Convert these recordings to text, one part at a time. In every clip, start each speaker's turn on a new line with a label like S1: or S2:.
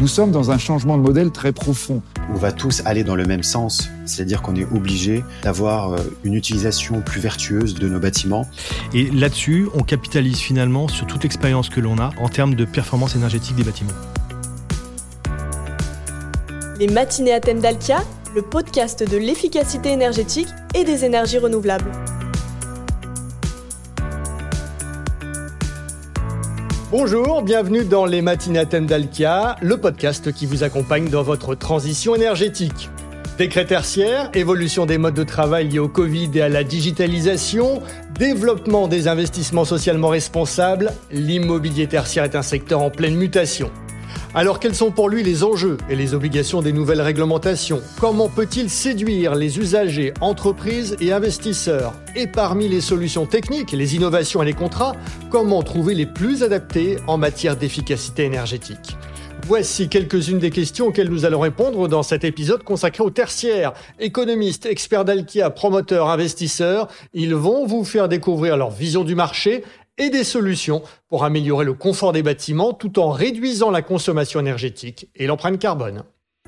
S1: Nous sommes dans un changement de modèle très profond.
S2: On va tous aller dans le même sens, c'est-à-dire qu'on est obligé d'avoir euh, une utilisation plus vertueuse de nos bâtiments.
S3: Et là-dessus, on capitalise finalement sur toute l'expérience que l'on a en termes de performance énergétique des bâtiments.
S4: Les matinées à thème d'Alkia, le podcast de l'efficacité énergétique et des énergies renouvelables.
S5: Bonjour, bienvenue dans les Matinatem d'Alkia, le podcast qui vous accompagne dans votre transition énergétique. Décret tertiaire, évolution des modes de travail liés au Covid et à la digitalisation, développement des investissements socialement responsables, l'immobilier tertiaire est un secteur en pleine mutation. Alors quels sont pour lui les enjeux et les obligations des nouvelles réglementations? Comment peut-il séduire les usagers, entreprises et investisseurs? Et parmi les solutions techniques, les innovations et les contrats, comment trouver les plus adaptés en matière d'efficacité énergétique? Voici quelques-unes des questions auxquelles nous allons répondre dans cet épisode consacré aux tertiaires. Économistes, experts d'Alkia, promoteurs, investisseurs, ils vont vous faire découvrir leur vision du marché et des solutions pour améliorer le confort des bâtiments tout en réduisant la consommation énergétique et l'empreinte carbone.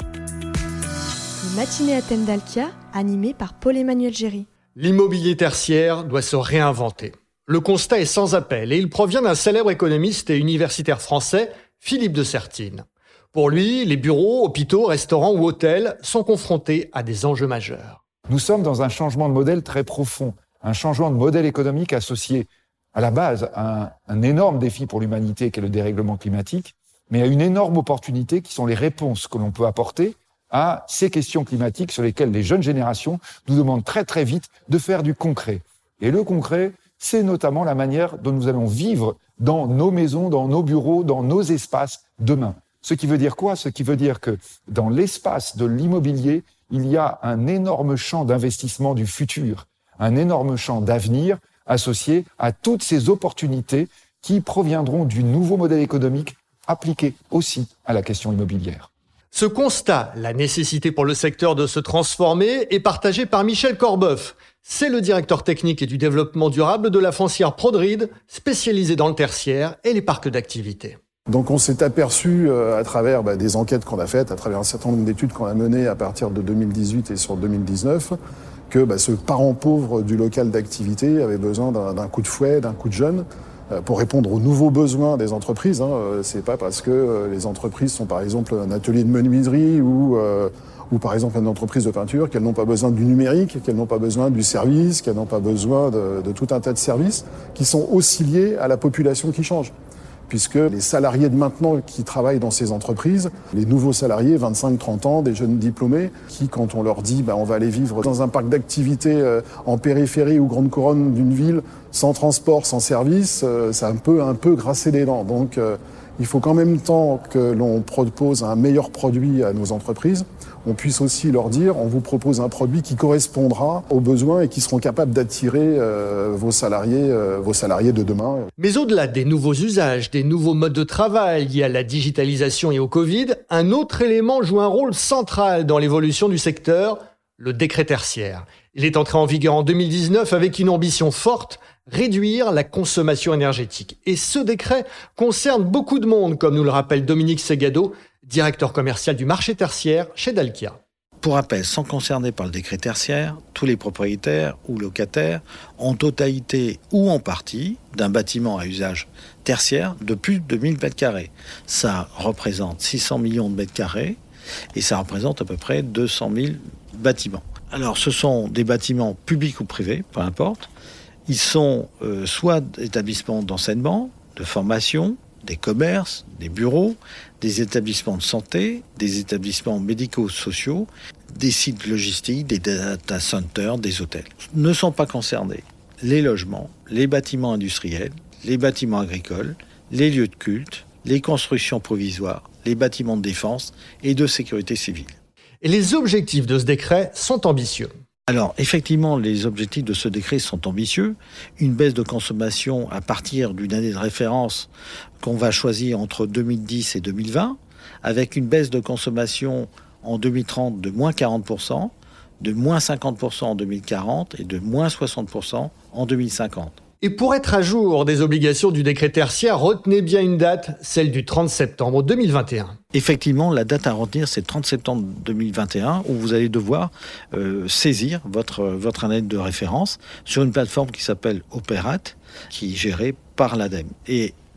S4: Le matinée à thème d'Alkia, animé par Paul-Emmanuel Géry.
S5: L'immobilier tertiaire doit se réinventer. Le constat est sans appel et il provient d'un célèbre économiste et universitaire français, Philippe de Sertine. Pour lui, les bureaux, hôpitaux, restaurants ou hôtels sont confrontés à des enjeux majeurs.
S1: Nous sommes dans un changement de modèle très profond, un changement de modèle économique associé à la base un, énorme défi pour l'humanité qui est le dérèglement climatique, mais à une énorme opportunité qui sont les réponses que l'on peut apporter à ces questions climatiques sur lesquelles les jeunes générations nous demandent très très vite de faire du concret. Et le concret, c'est notamment la manière dont nous allons vivre dans nos maisons, dans nos bureaux, dans nos espaces demain. Ce qui veut dire quoi? Ce qui veut dire que dans l'espace de l'immobilier, il y a un énorme champ d'investissement du futur, un énorme champ d'avenir associé à toutes ces opportunités qui proviendront du nouveau modèle économique appliqué aussi à la question immobilière.
S5: Ce constat, la nécessité pour le secteur de se transformer, est partagé par Michel Corbeuf. C'est le directeur technique et du développement durable de la foncière Prodride, spécialisée dans le tertiaire et les parcs d'activité.
S6: Donc on s'est aperçu euh, à travers bah, des enquêtes qu'on a faites, à travers un certain nombre d'études qu'on a menées à partir de 2018 et sur 2019, que bah, ce parent pauvre du local d'activité avait besoin d'un coup de fouet, d'un coup de jeune euh, pour répondre aux nouveaux besoins des entreprises. Hein. Euh, c'est pas parce que euh, les entreprises sont par exemple un atelier de menuiserie ou, ou par exemple une entreprise de peinture qu'elles n'ont pas besoin du numérique, qu'elles n'ont pas besoin du service, qu'elles n'ont pas besoin de, de tout un tas de services qui sont aussi liés à la population qui change puisque les salariés de maintenant qui travaillent dans ces entreprises, les nouveaux salariés, 25-30 ans, des jeunes diplômés, qui, quand on leur dit bah, on va aller vivre dans un parc d'activités euh, en périphérie ou grande couronne d'une ville, sans transport, sans service, euh, ça un peu, un peu grasser les dents. Donc euh, il faut qu'en même temps que l'on propose un meilleur produit à nos entreprises, on puisse aussi leur dire on vous propose un produit qui correspondra aux besoins et qui seront capables d'attirer euh, vos salariés, euh, vos salariés de demain.
S5: Mais au-delà des nouveaux usages, des nouveaux modes de travail liés à la digitalisation et au Covid, un autre élément joue un rôle central dans l'évolution du secteur, le décret tertiaire. Il est entré en vigueur en 2019 avec une ambition forte, réduire la consommation énergétique. Et ce décret concerne beaucoup de monde, comme nous le rappelle Dominique Segado, directeur commercial du marché tertiaire chez Dalkia.
S7: Pour rappel, sont concernés par le décret tertiaire tous les propriétaires ou locataires en totalité ou en partie d'un bâtiment à usage tertiaire de plus de 1000 mètres carrés. Ça représente 600 millions de mètres carrés et ça représente à peu près 200 000 bâtiments. Alors, ce sont des bâtiments publics ou privés, peu importe. Ils sont euh, soit établissements d'enseignement, de formation, des commerces, des bureaux, des établissements de santé, des établissements médico-sociaux, des sites logistiques, des data centers, des hôtels. Ne sont pas concernés les logements, les bâtiments industriels, les bâtiments agricoles, les lieux de culte, les constructions provisoires, les bâtiments de défense et de sécurité civile.
S5: Et les objectifs de ce décret sont ambitieux.
S7: Alors, effectivement, les objectifs de ce décret sont ambitieux. Une baisse de consommation à partir d'une année de référence qu'on va choisir entre 2010 et 2020, avec une baisse de consommation en 2030 de moins 40%, de moins 50% en 2040 et de moins 60% en 2050.
S5: Et pour être à jour des obligations du décret tertiaire, retenez bien une date, celle du 30 septembre 2021.
S7: Effectivement, la date à retenir, c'est le 30 septembre 2021, où vous allez devoir euh, saisir votre, votre année de référence sur une plateforme qui s'appelle Operat, qui est gérée par l'ADEME.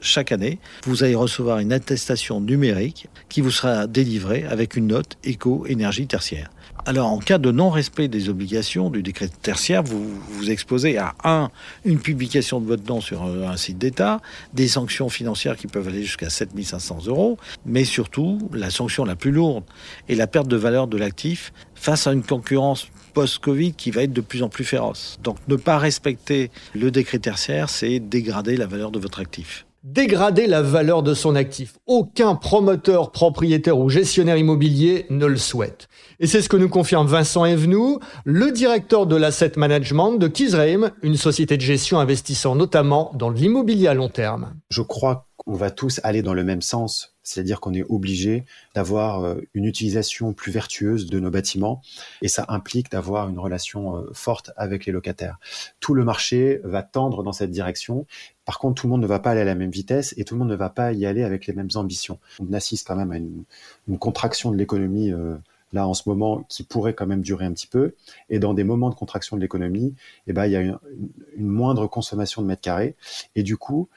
S7: Chaque année, vous allez recevoir une attestation numérique qui vous sera délivrée avec une note éco-énergie tertiaire. Alors, en cas de non-respect des obligations du décret tertiaire, vous vous exposez à un, une publication de votre nom sur un site d'État, des sanctions financières qui peuvent aller jusqu'à 7500 euros, mais surtout, la sanction la plus lourde est la perte de valeur de l'actif face à une concurrence post-Covid qui va être de plus en plus féroce. Donc, ne pas respecter le décret tertiaire, c'est dégrader la valeur de votre actif
S5: dégrader la valeur de son actif. Aucun promoteur, propriétaire ou gestionnaire immobilier ne le souhaite. Et c'est ce que nous confirme Vincent Evenou, le directeur de l'asset management de Kizreim, une société de gestion investissant notamment dans l'immobilier à long terme.
S2: Je crois qu'on va tous aller dans le même sens c'est-à-dire qu'on est obligé d'avoir euh, une utilisation plus vertueuse de nos bâtiments et ça implique d'avoir une relation euh, forte avec les locataires. Tout le marché va tendre dans cette direction. Par contre, tout le monde ne va pas aller à la même vitesse et tout le monde ne va pas y aller avec les mêmes ambitions. On assiste quand même à une, contraction de l'économie euh, là en ce moment qui pourrait quand même durer un petit peu. Et dans des moments de contraction de l'économie, eh ben, il y a une, une moindre consommation de mètres carrés. Et du coup,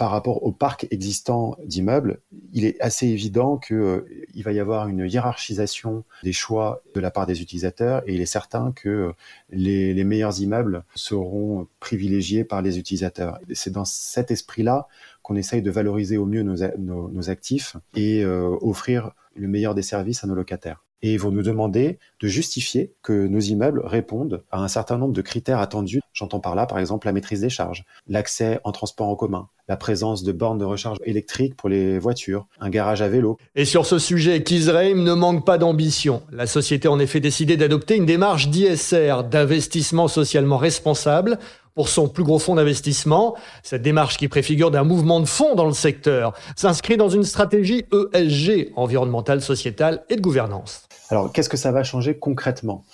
S2: par rapport au parc existant d'immeubles, il est assez évident qu'il euh, va y avoir une hiérarchisation des choix de la part des utilisateurs et il est certain que euh, les, meilleurs immeubles seront privilégiés par les utilisateurs. C'est dans cet esprit-là qu'on essaye de valoriser au mieux nos, actifs et euh, offrir le meilleur des services à nos locataires et ils vont nous demander de justifier que nos immeubles répondent à un certain nombre de critères attendus. J'entends par là, par exemple, la maîtrise des charges, l'accès en transport en commun, la présence de bornes de recharge électrique pour les voitures, un garage à vélo.
S5: Et sur ce sujet, Kizreim ne manque pas d'ambition. La société en effet décidé d'adopter une démarche d'ISR, d'investissement socialement responsable, pour son plus gros fonds d'investissement. Cette démarche qui préfigure d'un mouvement de fonds dans le secteur s'inscrit dans une stratégie ESG, environnementale, sociétale et de gouvernance.
S2: Alors, qu'est-ce que ça va changer concrètement?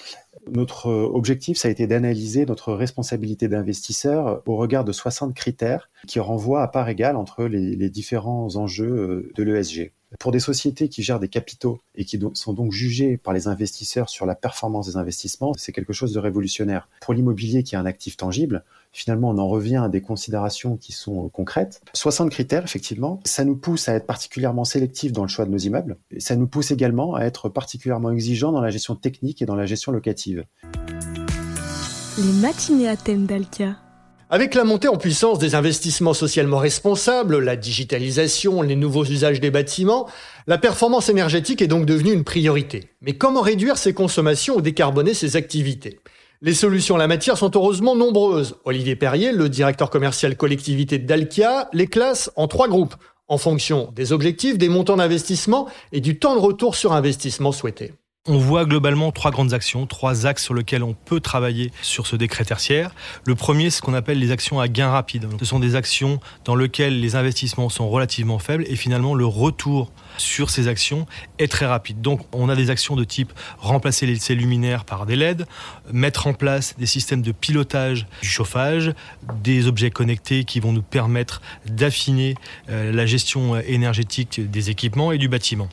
S2: Notre objectif, ça a été d'analyser notre responsabilité d'investisseur au regard de 60 critères qui renvoient à part égale entre les, les différents enjeux euh, de l'ESG. Pour des sociétés qui gèrent des capitaux et qui sont donc jugées par les investisseurs sur la performance des investissements, c'est quelque chose de révolutionnaire. Pour l'immobilier qui est un actif tangible, finalement, on en revient à des considérations qui sont concrètes. 60 critères, effectivement. Ça nous pousse à être particulièrement sélectifs dans le choix de nos immeubles. Ça nous pousse également à être particulièrement exigeants dans la gestion technique et dans la gestion locative.
S4: Les matinées à thème d'Alkia.
S5: Avec la montée en puissance des investissements socialement responsables, la digitalisation, les nouveaux usages des bâtiments, la performance énergétique est donc devenue une priorité. Mais comment réduire ses consommations ou décarboner ses activités? Les solutions en la matière sont heureusement nombreuses. Olivier Perrier, le directeur commercial collectivité d'Alkia, les classe en trois groupes, en fonction des objectifs, des montants d'investissement et du temps de retour sur investissement souhaité.
S3: On voit globalement trois grandes actions, trois axes sur lesquels on peut travailler sur ce décret tertiaire. Le premier, c'est ce qu'on appelle les actions à gain rapide. Ce sont des actions dans lesquelles les investissements sont relativement faibles et finalement le retour sur ces actions est très rapide. Donc on a des actions de type remplacer les luminaires par des LED, mettre en place des systèmes de pilotage du chauffage, des objets connectés qui vont nous permettre d'affiner euh, la gestion énergétique des équipements et du bâtiment.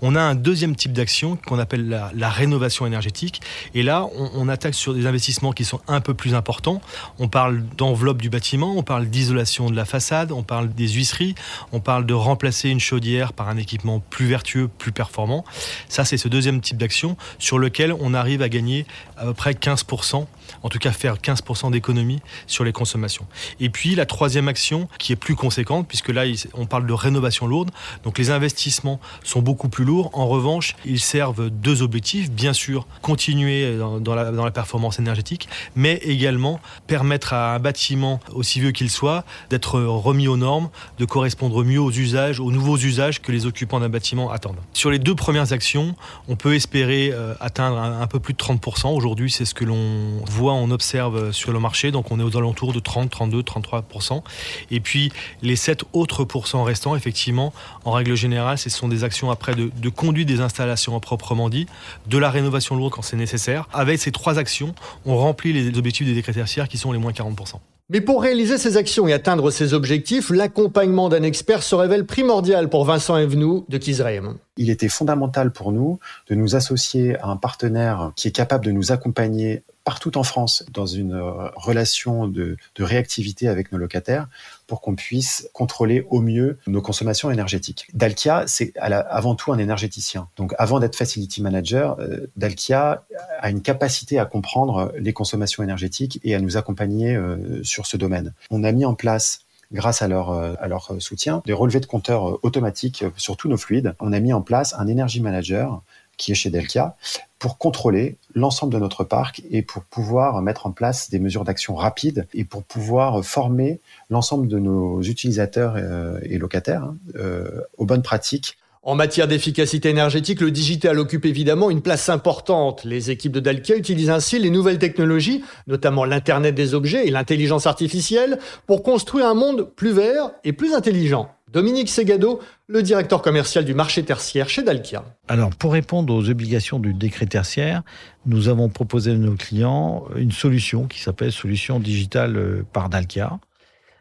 S3: On a un deuxième type d'action qu'on appelle la, rénovation énergétique. Et là, on, attaque sur des investissements qui sont un peu plus importants. On parle d'enveloppe du bâtiment, on parle d'isolation de la façade, on parle des huisseries, on parle de remplacer une chaudière par un équipement plus vertueux, plus performant. Ça, c'est ce deuxième type d'action sur lequel on arrive à gagner à peu près 15% en tout cas faire 15% d'économie sur les consommations. Et puis la troisième action qui est plus conséquente, puisque là on parle de rénovation lourde, donc les investissements sont beaucoup plus lourds. En revanche, ils servent deux objectifs, bien sûr continuer dans, la, performance énergétique, mais également permettre à un bâtiment, aussi vieux qu'il soit, d'être remis aux normes, de correspondre mieux aux usages, aux nouveaux usages que les occupants d'un bâtiment attendent. Sur les deux premières actions, on peut espérer euh, atteindre un, un peu plus de 30%. Aujourd'hui, c'est ce que l'on voit on observe sur le marché, donc on est aux alentours de 30, 32, 33%. Et puis les 7 autres pourcents restants, effectivement, en règle générale, ce sont des actions après de, conduite des installations proprement dit, de la rénovation lourde quand c'est nécessaire. Avec ces trois actions, on remplit les objectifs des décrets tertiaires qui sont les moins 40%.
S5: Mais pour réaliser ces actions et atteindre ces objectifs, l'accompagnement d'un expert se révèle primordial pour Vincent Evenou de Kizream.
S2: Il était fondamental pour nous de nous associer à un partenaire qui est capable de nous accompagner partout en France dans une euh, relation de, réactivité avec nos locataires pour qu'on puisse contrôler au mieux nos consommations énergétiques. Dalkia, c'est avant tout un énergéticien. Donc avant d'être facility manager, euh, Dalkia a une capacité à comprendre les consommations énergétiques et à nous accompagner euh, sur ce domaine. On a mis en place grâce à leur, à leur soutien, des relevés de compteurs automatiques sur tous nos fluides. On a mis en place un Energy Manager qui est chez Delkia, pour contrôler l'ensemble de notre parc et pour pouvoir mettre en place des mesures d'action rapides et pour pouvoir former l'ensemble de nos utilisateurs euh, et locataires hein, euh, aux bonnes pratiques
S5: en matière d'efficacité énergétique, le digital occupe évidemment une place importante. Les équipes de Dalkia utilisent ainsi les nouvelles technologies, notamment l'Internet des objets et l'intelligence artificielle, pour construire un monde plus vert et plus intelligent. Dominique Segado, le directeur commercial du marché tertiaire chez Dalkia.
S7: Alors, pour répondre aux obligations du décret tertiaire, nous avons proposé à nos clients une solution qui s'appelle Solution Digitale euh, par Dalkia.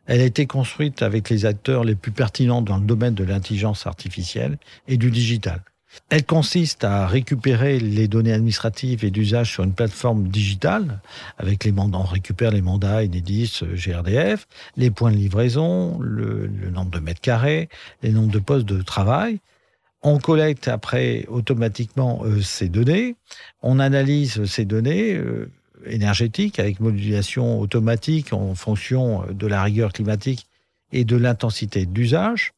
S7: Elle a été construite avec les acteurs les plus pertinents dans le domaine de l'intelligence artificielle et du digital. Elle consiste à récupérer les données administratives et d'usage sur une plateforme digitale, avec les mandats, on récupère les mandats Enedis, GRDF, les points de livraison, le, nombre de mètres carrés, les nombres de postes de travail. On collecte après automatiquement euh, ces données, on analyse ces données euh, énergétiques avec modulation automatique en fonction de la rigueur climatique et de l'intensité d'usage.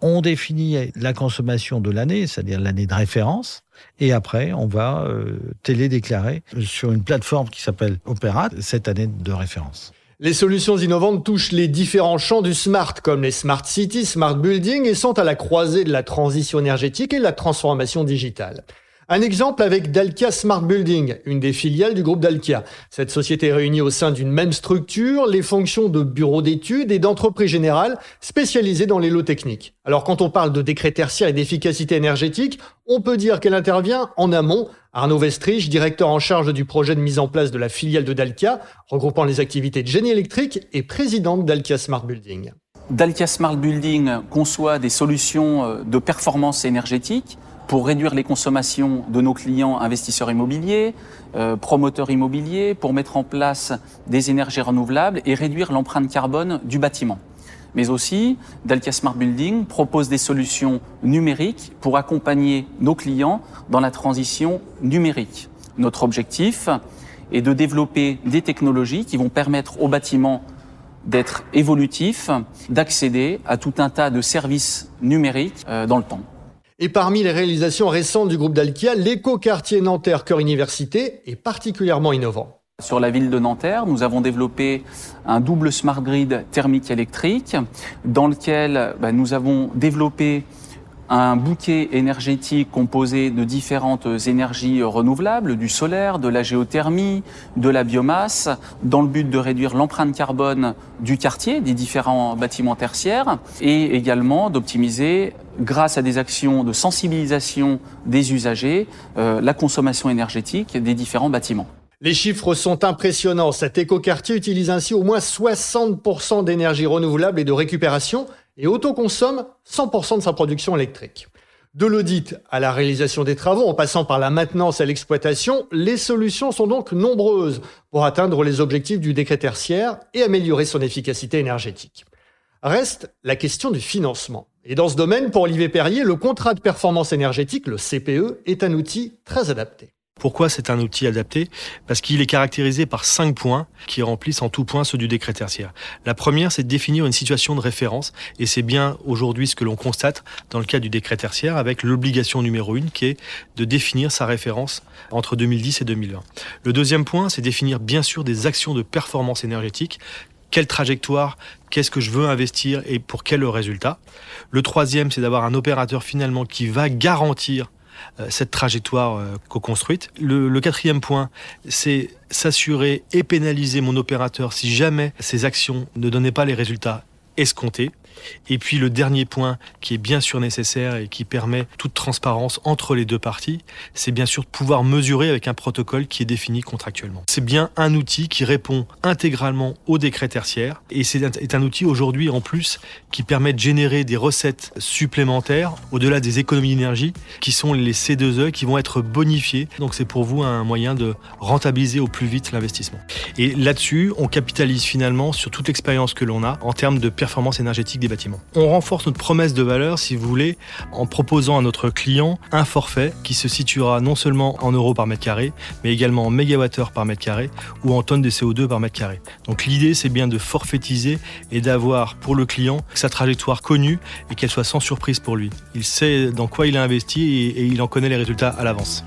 S7: On définit la consommation de l'année, c'est-à-dire l'année de référence, et après, on va euh, télédéclarer sur une plateforme qui s'appelle Opera cette année de référence.
S5: Les solutions innovantes touchent les différents champs du smart, comme les smart cities, smart buildings, et sont à la croisée de la transition énergétique et de la transformation digitale. Un exemple avec Dalkia Smart Building, une des filiales du groupe Dalkia. Cette société réunit au sein d'une même structure les fonctions de bureau d'études et d'entreprise générale spécialisées dans les lots techniques. Alors quand on parle de décret tertiaire et d'efficacité énergétique, on peut dire qu'elle intervient en amont. Arnaud Vestrich, directeur en charge du projet de mise en place de la filiale de Dalkia, regroupant les activités de génie électrique et président de Dalkia Smart Building.
S8: Dalkia Smart Building conçoit des solutions euh, de performance énergétique pour réduire les consommations de nos clients investisseurs immobiliers, euh, promoteurs immobiliers, pour mettre en place des énergies renouvelables et réduire l'empreinte carbone du bâtiment. Mais aussi, Dalkia Smart Building propose des solutions numériques pour accompagner nos clients dans la transition numérique. Notre objectif est de développer des technologies qui vont permettre aux bâtiments d'être évolutifs, d'accéder à tout un tas de services numériques euh, dans le temps.
S5: Et parmi les réalisations récentes du groupe Dalkia, l'éco-quartier Nanterre Cœur Université est particulièrement innovant.
S8: Sur la ville de Nanterre, nous avons développé un double smart grid thermique électrique dans lequel bah, nous avons développé un bouquet énergétique composé de différentes énergies renouvelables, du solaire, de la géothermie, de la biomasse, dans le but de réduire l'empreinte carbone du quartier, des différents bâtiments tertiaires, et également d'optimiser, grâce à des actions de sensibilisation des usagers, euh, la consommation énergétique des différents bâtiments.
S5: Les chiffres sont impressionnants. Cet écoquartier utilise ainsi au moins 60% d'énergie renouvelable et de récupération et autoconsomme 100% de sa production électrique. De l'audit à la réalisation des travaux, en passant par la maintenance et l'exploitation, les solutions sont donc nombreuses pour atteindre les objectifs du décret tertiaire et améliorer son efficacité énergétique. Reste la question du financement. Et dans ce domaine, pour Olivier Perrier, le contrat de performance énergétique, le CPE, est un outil très adapté.
S3: Pourquoi c'est un outil adapté? Parce qu'il est caractérisé par cinq points qui remplissent en tout point ceux du décret tertiaire. La première, c'est de définir une situation de référence, et c'est bien aujourd'hui ce que l'on constate dans le cas du décret tertiaire, avec l'obligation numéro une qui est de définir sa référence entre 2010 et 2020. Le deuxième point, c'est définir bien sûr des actions de performance énergétique quelle trajectoire, qu'est-ce que je veux investir et pour quel résultat? Le troisième, c'est d'avoir un opérateur finalement qui va garantir cette trajectoire euh, co-construite. Le, quatrième point, c'est s'assurer et pénaliser mon opérateur si jamais ses actions ne donnaient pas les résultats escompté. Et puis le dernier point qui est bien sûr nécessaire et qui permet toute transparence entre les deux parties, c'est bien sûr de pouvoir mesurer avec un protocole qui est défini contractuellement. C'est bien un outil qui répond intégralement au décret tertiaire et c'est un outil aujourd'hui en plus qui permet de générer des recettes supplémentaires au-delà des économies d'énergie qui sont les C2E qui vont être bonifiées. Donc c'est pour vous un moyen de rentabiliser au plus vite l'investissement. Et là-dessus, on capitalise finalement sur toute l'expérience que l'on a en termes de performance énergétique bâtiments. On renforce notre promesse de valeur, si vous voulez, en proposant à notre client un forfait qui se situera non seulement en euros par mètre carré, mais également en mégawattheure par mètre carré ou en tonnes de CO2 par mètre carré. Donc l'idée, c'est bien de forfaitiser et d'avoir pour le client sa trajectoire connue et qu'elle soit sans surprise pour lui. Il sait dans quoi il a investi et, et il en connaît les résultats à l'avance.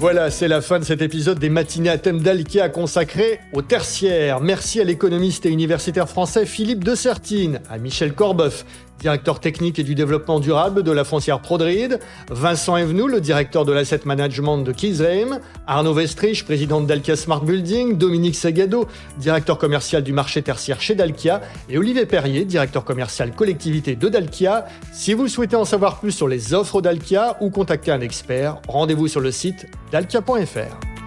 S5: Voilà, c'est la fin de cet épisode des matinées à thème d'Alkia consacré au tertiaire. Merci à l'économiste et universitaire français Philippe de Sertine, à Michel Corbeuf, directeur technique et du développement durable de la foncière Prodride, Vincent Evenou, le directeur de l'asset management de Kisheim, Arnaud Vestrich, président d'Alkia Smart Building, Dominique Segado, directeur commercial du marché tertiaire chez Dalkia, et Olivier Perrier, directeur commercial collectivité de Dalkia. Si vous souhaitez en savoir plus sur les offres d'Alkia ou contacter un expert, rendez-vous sur le site dalkia.fr.